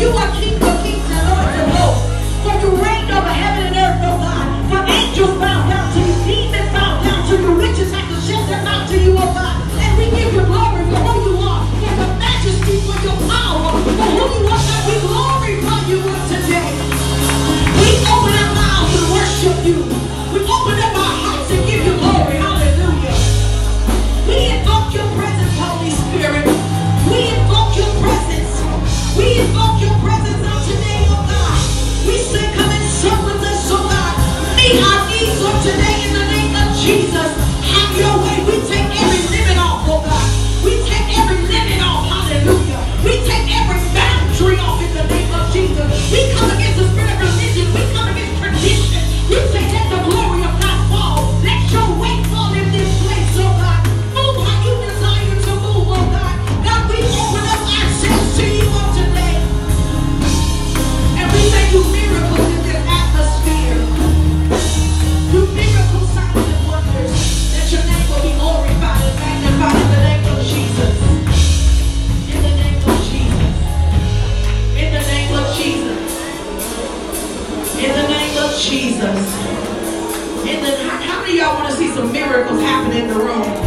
you are Jesus. And then how, many y'all want to see some miracles happen in the room?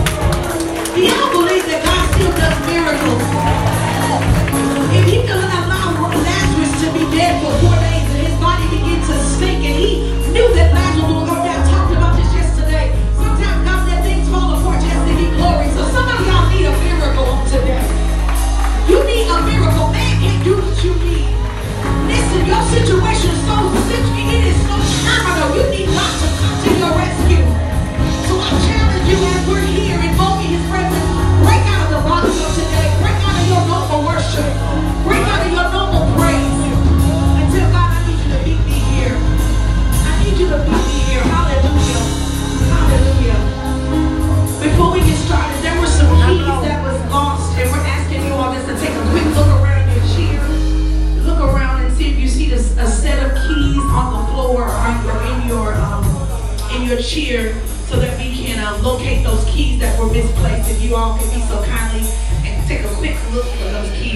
your cheer so that we can uh, locate those keys that were misplaced. If you all could be so kindly and take a quick look for those keys.